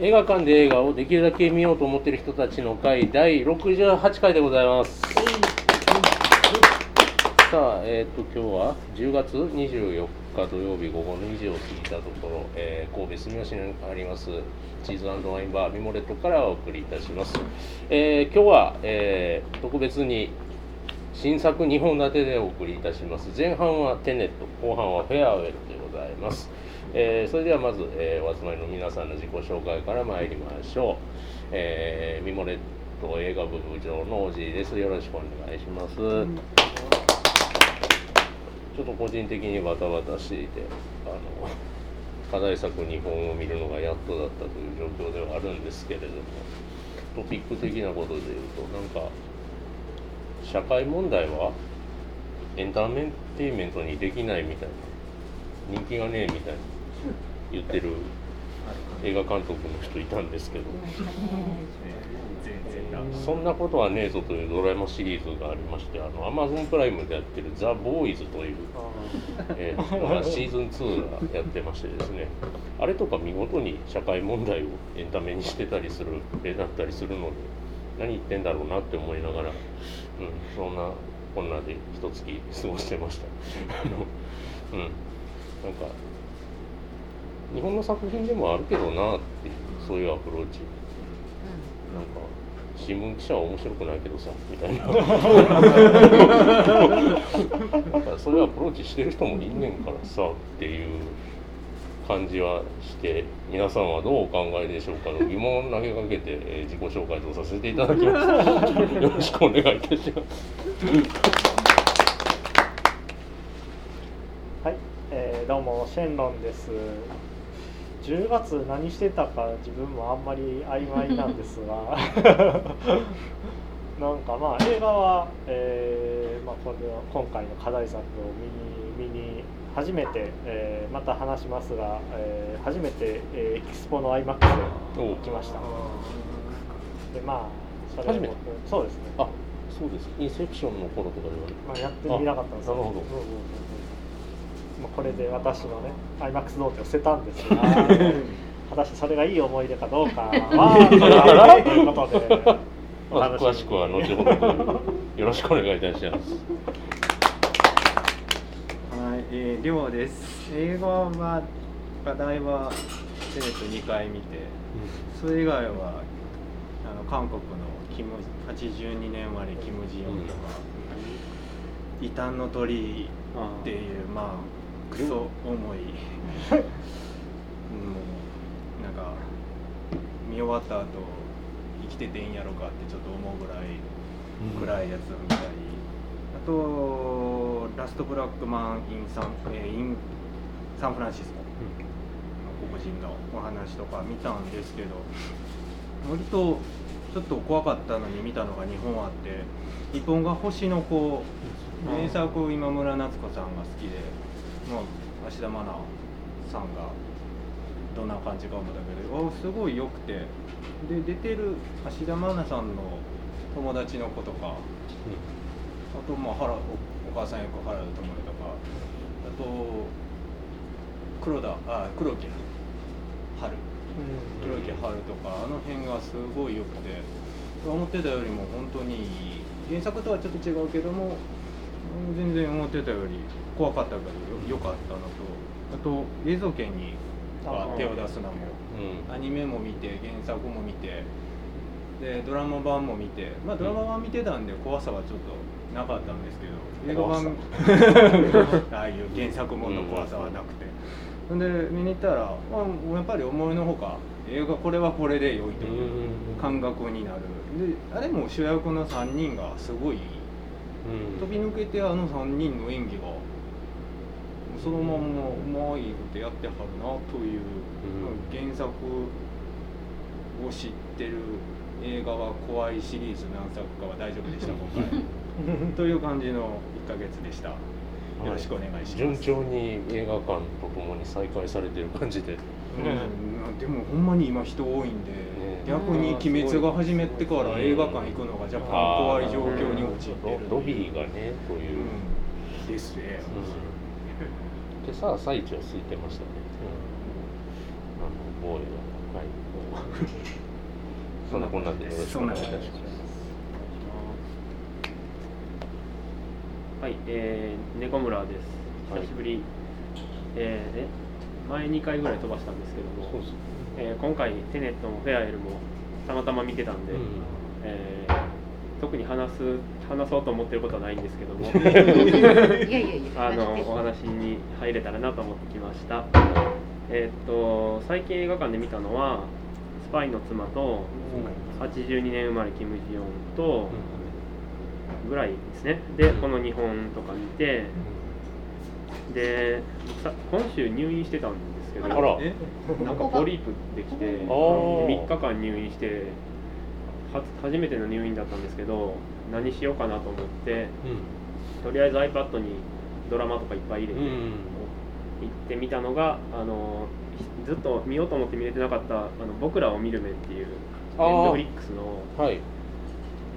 映画館で映画をできるだけ見ようと思っている人たちの会第68回でございます。さあ、えっ、と今日は10月24日土曜日午後2時を過ぎたところ、えー神戸住吉にありますチーズワインバーミモレットからお送りいたします。えー今日は、えー特別に新作2本立てでお送りいたします前半はテネット後半はフェアウェルでございます、えーそれではまず、えーお集まりの皆さんの自己紹介から参りましょう、えーミモレット映画部部長のおじいです。よろしくお願いします、ちょっと個人的にバタバタしていてあの課題作2本を見るのがやっとだったという状況ではあるんですけれどもトピック的なことで言うとなんか社会問題はエンターテインメントにできないみたいな人気がねえみたいな言ってる映画監督の人いたんですけど。そんなことはねえぞというドラマシリーズがありましてあのアマゾンプライムでやってる「ザ・ボーイズ」という、えーシーズン2がやってましてですね。あれとか見事に社会問題をエンタメにしてたりする絵だったりするので何言ってんだろうなって思いながら、うん、そんなこんなで一月過ごしてました。あのうん。なんか日本の作品でもあるけどなっていうそういうアプローチ。なんか新聞記者は面白くないけどさみたいな。なんかそれはアプローチしてる人もいんねんからさっていう感じはして皆さんはどうお考えでしょうかの疑問を投げかけて、えー自己紹介とさせていただきます。よろしくお願いいたします。はい、えーどうもシェンロンです。10月何してたか自分もあんまり曖昧なんですが、なんかまあ映画は、えーまあ、これは今回の課題作を見に見に初めて、えーまた話しますが、えー初めて、えーエキスポの IMAX おへ来ました。でまあそれ初めて？そうですね。あそうです。インセプションの頃とかでは。まあ、やってみなかったんですあなるほど。うんうんうんうんまあ、これで私のね IMAX ノートを捨てたんですが果たしてそれがいい思い出かどうかはということでまあ、詳しくは後ほどよろしくお願いいたします。はい、えー、りょうです。映画は課題はテネット2回見て、それ以外はあの韓国のキム82年生まれキムジヨンとか、異端の鳥っていうまあクソ重い、もうなんか見終わった後生きてていいんやろかってちょっと思うぐらい暗いやつを見たり、あとラストブラックマン・インサン,、えーインサンフランシスコの黒人のお話とか見たんですけど割とちょっと怖かったのに見たのが2本あって1本が「星の子」原作今村夏子さんが好きで、まあ、芦田愛菜さんがどんな感じか思ったけどあすごい良くて。で出てる芦田愛菜さんの友達の子とかあとまあ原おお母さん役原田知世とかあと黒田あ黒木春。黒木春とかあの辺がすごい良くて。思ってたよりも本当に原作とはちょっと違うけどもうん全然思ってたより怖かったけど。よ良かったのとあと映像権には手を出すのもうん。アニメも見て原作も見てでドラマ版も見てまあドラマ版見てたんで怖さはちょっとなかったんですけど映画版 ああいう原作もの怖さはなくて、ほん。で見に行ったら、まあ、やっぱり思いのほか映画これはこれで良いという感覚になる。であれも主役の3人がすごいうん。飛び抜けてあの3人の演技がそのまんまうまいことやってはるなという、原作を知ってる映画は怖いシリーズ何作かは大丈夫でした今回。という感じの1ヶ月でした。よろしくお願いし順ます、調に映画館とともに再開されてる感じで。うん、でもほんまに今人多いんで、ね逆に「鬼滅」が始めてから映画館行くのが若干怖い状況に陥ってるロロビーがねという、うん。ですね、今朝朝一は空いてましたね、あのボーイそんなこんなんでよろしくお願いいたします。はい、えー、猫村です。久しぶり。えー、え？前2回ぐらい飛ばしたんですけども、そうですえー今回テネットもフェアエルもたまたま見てたんで、うん。えー特に話す話そうと思ってることはないんですけども、いやいやいや あのお話に入れたらなと思ってきました。えーっと最近映画館で見たのはスパイの妻と82年生まれキム・ジヨンとぐらいですね。でこの2本とか見て。でさ今週入院してたんですけどなんかポリープできてあー3日間入院して初初めての入院だったんですけど何しようかなと思ってとりあえず iPad にドラマとかいっぱい入れてうん。うん行ってみたのがあのずっと見ようと思って見れてなかった「あの僕らを見る目」っていうあー。ネットフリックスのはい。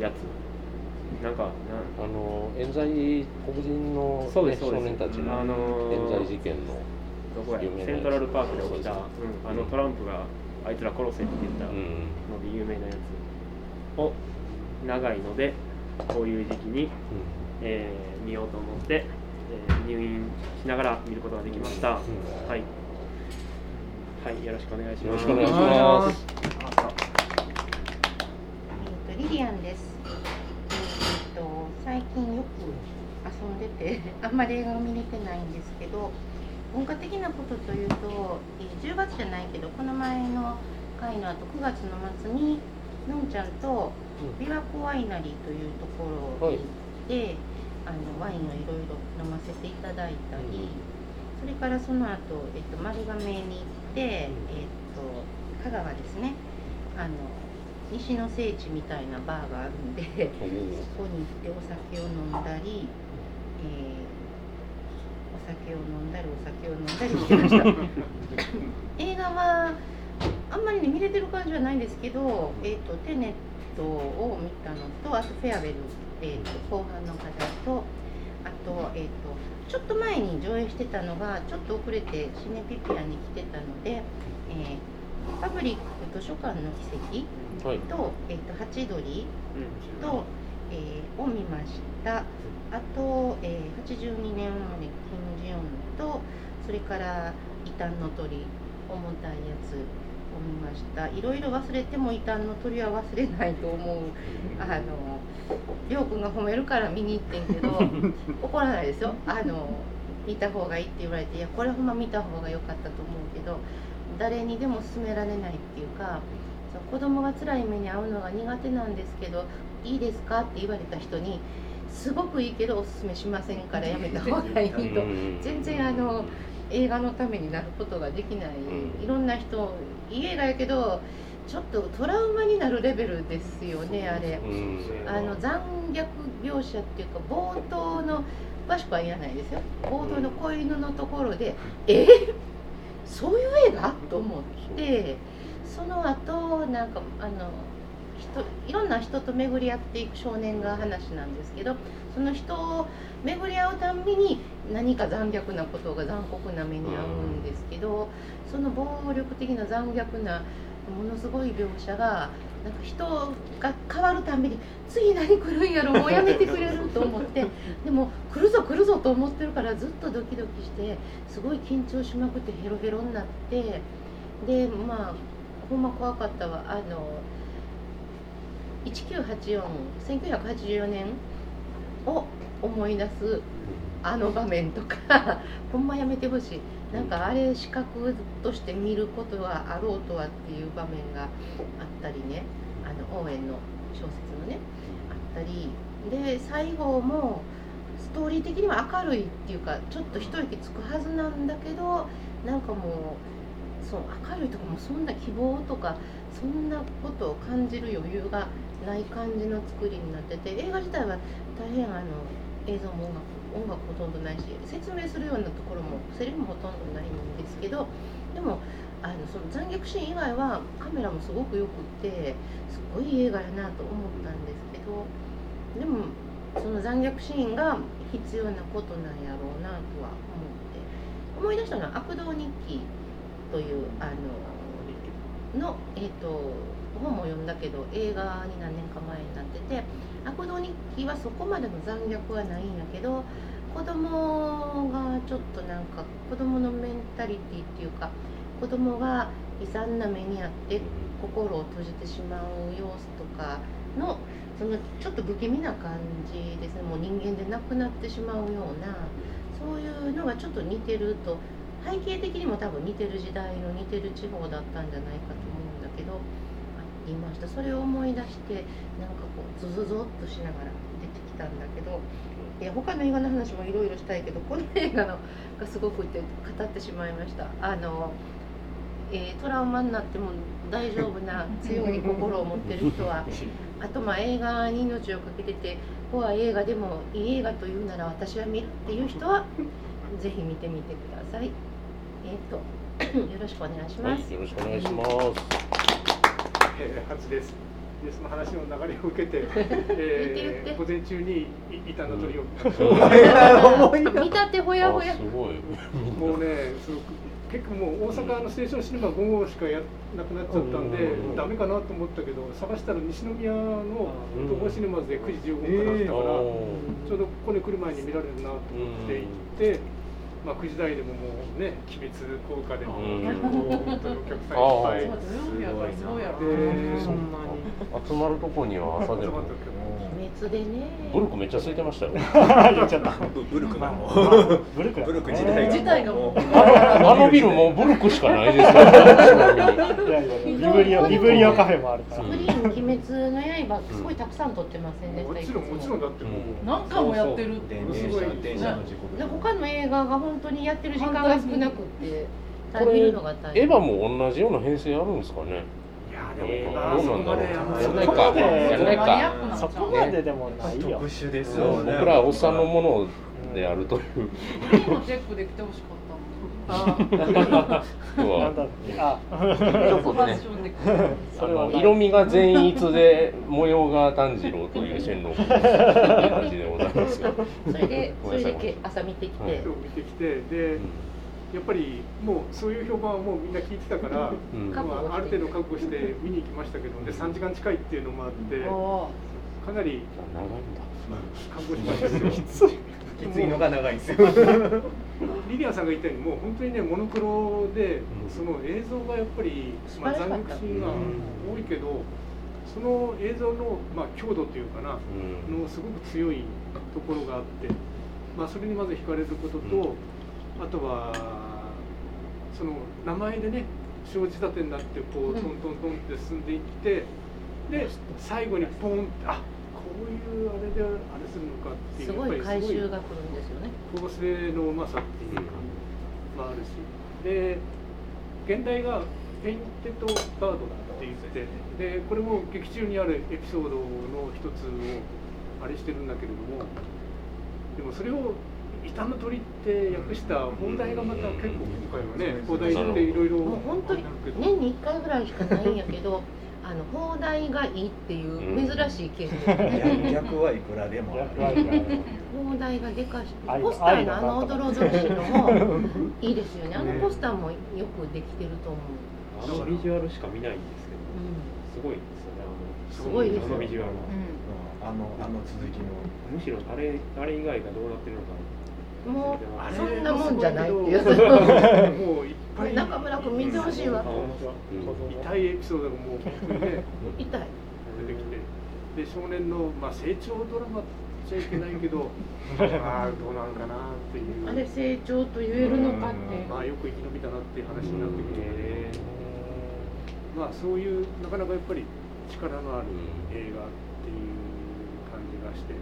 やつ。なんかなあの冤罪黒人の、ね、そうですそうです。少年たちのあのー冤罪事件のどこやセントラルパークで起きた、そううん、あのトランプがあいつら殺せって言ったうん。ので有名なやつを長いのでこういう時期に、えー見ようと思って、えー入院しながら見ることができました、はい。はいよろしくお願いします。よろしくお願いします。えっとリリアンです。えっと最近よく遊んでて あんまり映画を見れてないんですけど、文化的なことというと、えー10月じゃないけどこの前の回の後9月の末にのんちゃんと琵琶湖ワイナリーというところに行って、あのワインをいろいろ飲ませていただいたり。それからその後、えっと丸亀に行って、えっと香川ですね。あの西の聖地みたいなバーがあるんでそこに行ってお酒を飲んだり、えーお酒を飲んだりお酒を飲んだりしてました。映画はまりね見れてる感じはないんですけど、えっとテネットを見たのとあとフェアウェル、えっと後半の課題とあと,、えっとちょっと前に上映してたのがちょっと遅れてシネピピアに来てたので、えーパブリック図書館の奇跡はい。と,、えっとハチドリと、えーを見ました。あと、えー82年生まれキム・ジヨンとそれから異端の鳥重たいやつを見ました。いろいろ忘れても異端の鳥は忘れないと思う。あのりょうくんが褒めるから見に行ってんけど 怒らないですよ。あの見た方がいいって言われていやこれほんま見た方が良かったと思うけど誰にでも勧められないっていうか子供が辛い目に遭うのが苦手なんですけどいいですかって言われた人にすごくいいけどおすすめしませんからやめた方がいいと。全然あの映画のためになることができない、うん。いろんな人いい映画やけどちょっとトラウマになるレベルですよねあれ。うんあの残虐描写っていうか冒頭の詳しくは言わないですよ。冒頭の子犬のところで「え？ーそういう映画?」と思ってその後なんかあの人いろんな人と巡り合っていく少年が話なんですけどその人を巡り合うたんびに何か残虐なことが残酷な目に遭うんですけどその暴力的な残虐なものすごい描写がなんか人が変わるたんびに次何来るんやろもうやめてくれると思ってでも来るぞ来るぞと思ってるからずっとドキドキしてすごい緊張しまくってヘロヘロになってでまあほんま怖かったわ。あの1984 1984年を思い出すあの場面とか ほんまやめてほしい。なんかあれ視覚として見ることはあろうとはっていう場面があったりね。あの応援の小説のね。あったり。で最後もストーリー的には明るいっていうかちょっと一息つくはずなんだけどなんかもうそう明るいとかもそんな希望とかそんなことを感じる余裕がない感じの作りになってて映画自体は大変あの映像も音楽音楽ほとんどないし説明するようなところもセリフもほとんどないんですけどでもあのその残虐シーン以外はカメラもすごくよくってすごい映画やなと思ったんですけどでもその残虐シーンが必要なことなんやろうなとは思って思い出したのは「悪道日記」というあのの、えー、と本も読んだけど映画に何年か前になってて「悪道日記」はそこまでの残虐はないんやけど子供がちょっとなんか子供のメンタリティっていうか子供が悲惨な目にあって心を閉じてしまう様子とかのそのちょっと不気味な感じですね。もう人間でなくなってしまうようなそういうのがちょっと似てると背景的にも多分似てる時代の似てる地方だったんじゃないかと思うんだけど言いましたそれを思い出してなんかこうゾゾゾっとしながら出てきたんだけどいや他の映画の話もいろいろしたいけどこの映画のがすごくて語ってしまいましたあの、えートラウマになっても大丈夫な強い心を持ってる人は あとまあ映画に命をかけてて怖い映画でもいい映画というなら私は見るっていう人はぜひ見てみてください。えっ、とよろしくお願いしはます。いよろしくお願いしますえー、初です。でその話の流れを受けて、えー、午前中にい板の鳥を、見たてほやほや。あす。ごい。もうねその結構もう大阪のステーションシネマ5号しかやなくなっちゃったんで、うん。ダメかなと思ったけど探したら西宮の東宝シネマズで9時15分からだったから、ちょうどここに来る前に見られるなと思って行って。まあ、9時台でももうね、鬼滅効果でも、うん。本当にお客さんいっぱい。でそんなに。集まるとこには朝でも鬼滅でね。ブルクめっちゃ空いてましたよ。言っちゃった。ブブルクがもう。ブルクだブルク自体が自体がもう。あのビルもうブルクしかないですからビブリオビブリオカフェもあるから。スクリーン鬼滅の刃すごいたくさん撮ってません。でした。もちろんもちろんだってもう、何回もやってる。って電車電車の事故で他の映画が本当にやってる時間が少なくって、見るのが大変。エヴァも同じような編成あるんですかねどうなんだろう。ややんないか。やんないか。そこまででもないよ。特殊ですそうよね僕らはおっさんのものであるというチェックで来てほしかった。あ今日なんはだってあちょっのファッとねションで来てあのそれは色味が善逸で模様が炭治郎という線路感じでございますがそれでそれでけ朝見てきて、見てきてでやっぱりもうそういう評判はもうみんな聞いてたから、うん。まあ、ある程度覚悟して見に行きましたけどで3時間近いっていうのもあってかなり長いんだ。覚悟しました。よきついのが長いんですよ。リリアンさんが言ったようにもう本当にねモノクロでうん。その映像がやっぱり、まあ、残虐シーンが多いけどその映像の、まあ、強度というかなうん。のすごく強いところがあって、まあ、それにまず惹かれることと、あとはその名前でね生じ立てになってこうトントントンって進んでいってで最後にポンってあこういうあれであれするのかっていうすごい回収が来るんですよね。構成のうまさっていうか、まあ、あるしで原題が Painted Bird って言ってでこれも劇中にあるエピソードの一つをあれしてるんだけれどもでもそれを「異端の鳥」って訳した邦題がまた結構今回はね邦題っていろいろもう本当に年に1回ぐらいしかないんやけど、あの放題がいいっていう珍しいケースですね。逆はいくらでもある。逆はいくらでも放題がでかし愛ポスターのあのおどろおどろしいのもいいですよね。あのポスターもよくできてると思う。あのビジュアルしか見ないんですけどうすごいですよねあのすごいですよ。あのビジュアルは。うん。あのあの続きの。むしろあれあれ以外がどうなってるのか。ん、もうそんなもんじゃないっていう。もういっぱい中村君見てほしいわ痛いエピソードがもう本当にね痛い。出てきてで少年の、まあ、成長ドラマっちゃいけないけど ああどうなんかなっていうあれ成長と言えるのかって。まあよく生き延びたなっていう話になってくるのへで、まあそういうなかなかやっぱり力のある映画っていう感じがして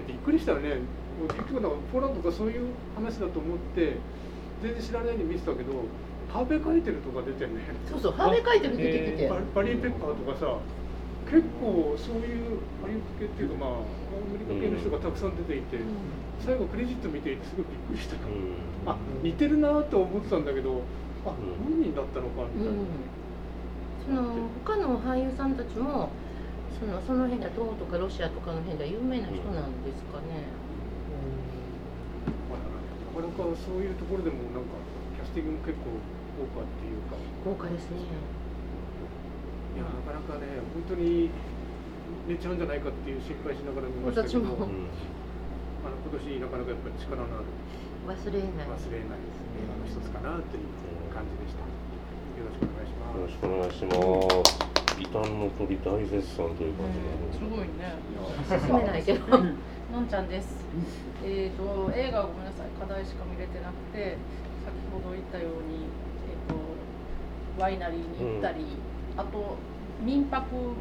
でびっくりしたらねもう結局なんかポーランドとかそういう話だと思って全然知らないように見てたけどハーベイカイテルとか出てんねそうそう、ハーベイ書いてる出てきて。ババリー・ペッパーとかさ結構そういうハリウッド系っていうかまあアメリカ系の人がたくさん出ていて、最後クレジット見ていてすごいびっくりしたから、あ似てるなと思ってたんだけどあうん本人だったのかみたいな、うん。その他の俳優さんたちも。そのその辺では東欧とかロシアとかの辺では有名な人なんですかね。まあなかなかそういうところでもなんかキャスティングも結構豪華っていうか。豪華ですね。いやなかなかね本当に寝ちゃうんじゃないかっていう心配しながら見ましたけど。私も。うん。あの今年なかなかやっぱり力のある。忘れない。忘れない映画の一つかなという感じでした。よろしくお願いします。よろしくお願いします異端の鳥大絶賛という感じす。ごいね。進めないけど。のんちゃんです。えっ、と映画はごめんなさい。課題しか見れてなくて先ほど言ったようにえっ、とワイナリーに行ったり、あと民泊も。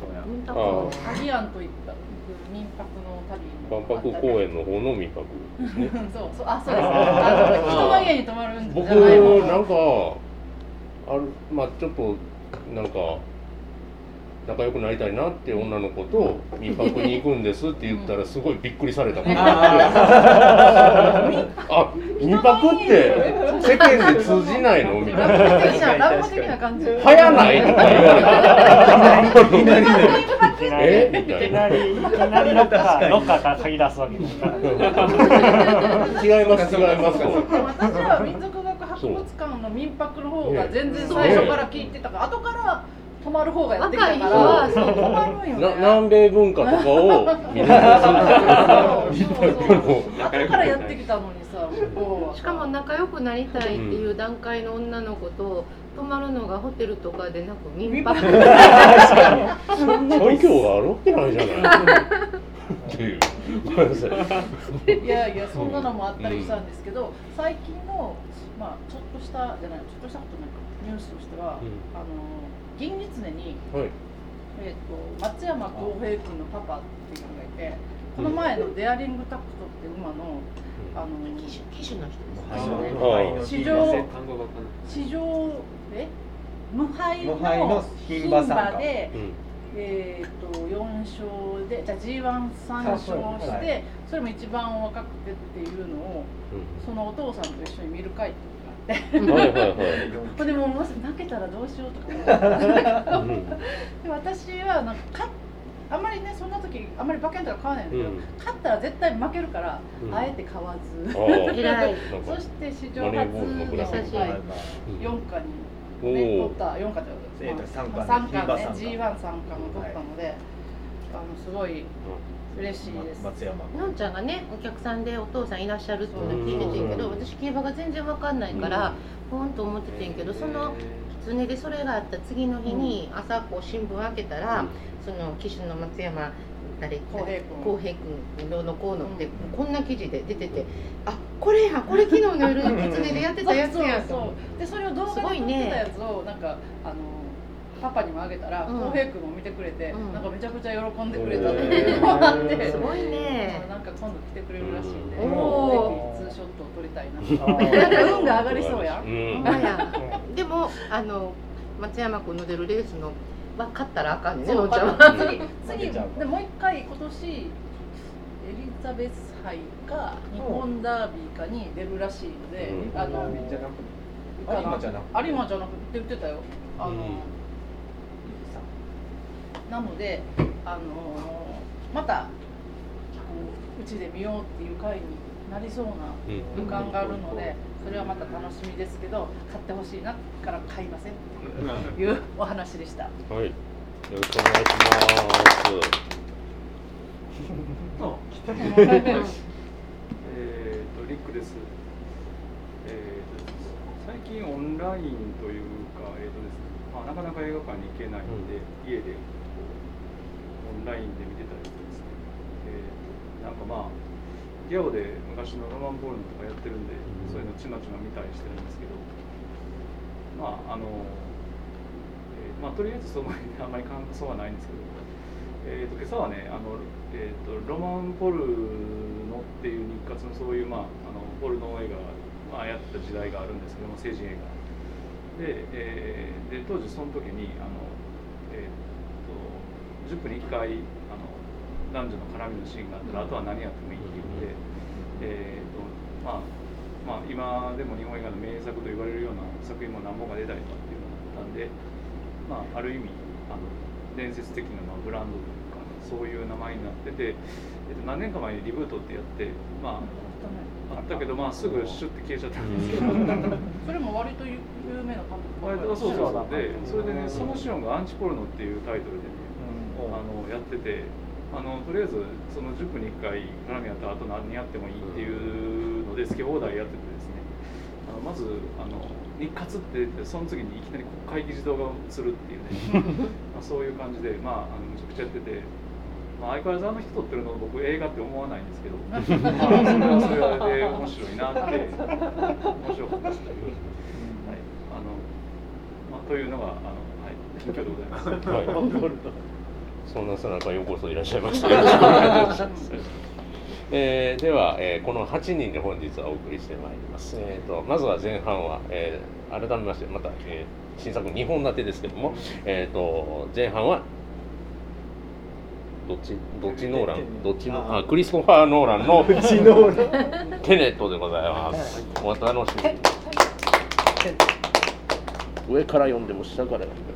そうや。民あ泊あタギアンといった。民泊の旅万博公園の方の民泊ですね。そうそうあそうです。あの 人の家に泊まるんじ僕ゃないもなんかあるまあちょっとなんか仲良くなりたいなって女の子と民泊に行くんですって言ったらすごいびっくりされたもん。あ 民泊って世間で通じないの？みたいな。的な乱暴的な感じ。流行ないとか言われて。いきなりえみいきたいななりいきな。りロッカーロッカーから嗅ぎ出すわけ 違います違います私は民族学博物館の民泊の方が全然最初から聞いてたから、後から泊まる方がやってきたから、そう泊まるんよね。な南米文化とかを見る後からやってきたのにさ、向こしかも仲良くなりたいっていう段階の女の子と泊まるのがホテルとかでなく民泊。東京があるわけないじゃない。っていういいやいやそんなのもあったりしたんですけど、最近のまあちょっとしたじゃないちょっとしたことないかニュースとしては、うん。あの銀狐にはい。えー、と松山浩平君のパパっていうのがいてこの前のデアリングタクトって馬のあの機種機種の人ですはいねあ市場市場え？無敗の無敗の牝馬で、うんえー、と4勝でじゃあ G13 勝して、はいそれも一番若くてっていうのをそのお父さんと一緒に見る会っていうのがあって。これ でももし泣けたらどうしようとか思って私はなんかかあんまりねそんな時あんまり馬券とか買わないんだけど、うん。勝ったら絶対負けるから、うん。あえて買わず、そして史上初グラフ優しいはい。うん4課に、おね、お取った4課ってことえーとです三冠三冠ね。牝馬三 G1 冠三冠も取ったので、あのすごい嬉しいです。松山のんちゃんがねお客さんでお父さんいらっしゃるっていうのを聞いててんけど私競馬が全然わかんないからポンと思っててんけどその狐でそれがあった次の日に朝こう新聞開けたら、その騎手の松山誰浩平君浩平君どうのこうのって、こんな記事で出ててあこれやこれ昨日の夜狐でやってたやつやと。でそれを動画で撮ってたやつをなんかあのパパにもあげたらうん。浩平君も見てくれて、うん。なんかめちゃくちゃ喜んでくれたっていうのがあって、すごいね。なんか今度来てくれるらしいんで、うん。ぜひツーショットを撮りたいな。なんか運が上がりそうやうん。やでもあの松山君の出るレースのは勝ったらあかんねのんちゃん。は次次でもう一回今年エリザベス杯か日本ダービーかに出るらしいので、うん。あのじゃなく有馬じゃなくて。有馬じゃなくて言ってたよ。あの、うん。なので、あのまたこううちで見ようっていう会になりそうなうん。予感があるので、それはまた楽しみですけど、買ってほしいなから買いませんっていう お話でした。はい。よろしくお願いします。えー、とリックです、えー、と最近オンラインというか、えーとですねまあ、なかなか映画館に行けないんで、家でこうオンラインで見てたりですね、えー、なんかまあギャオで昔のロマンボールのとかやってるんで、うん。そういうのちまちま見たりしてるんですけどまああの、えーまあ、とりあえずその前に あんまり感想はないんですけど。えー、と今朝はねあの、えーと「ロマン・ポルノ」っていう日活のそういう、まあ、あのポルノ映画が、まあ、やってた時代があるんですけども成人映画。で,、えーで当時その時にあの、えー、と10分に1回あの男女の絡みのシーンがあったら、あとは何やってもいいっていうので、えーとまあまあ、今でも日本映画の名作と言われるような作品も何本か出たりとかっていうのがあったんで、まあ、ある意味あの伝説的なまあブランドというかそういう名前になってて、えっと、何年か前にリブートってやってまああったけどまあすぐシュッて消えちゃったんですけど。それも割と有名な監督割とそうそうそう。でそれでねそのシオンが「アンチポルノ」っていうタイトルでねあのやっててあのとりあえずその塾に1回絡みやったらあと何やってもいいっていうので好き放題やっててのまずあの日活って言ってその次にいきなり国会議事堂が映るっていうね まあそういう感じでまああのめちゃくちゃやってて。まあ、相変わらずあの人撮ってるの僕映画って思わないんですけど、まあ、それはそれで面白いなって面白かったという、はいあのまあ、というのがあの、はい、近況でございます。はいそんなさなかようこそいらっしゃいました。えーでは、えーこの8人で本日はお送りしてまいります。えー、とまずは前半は、えー改めましてまた、えー新作2本立てですけども、えー、と前半はどっちどっちノーラン？どっちのあクリストファー・ノーランの テネットでございます。お楽しみに。上から読んでも下から読んでも。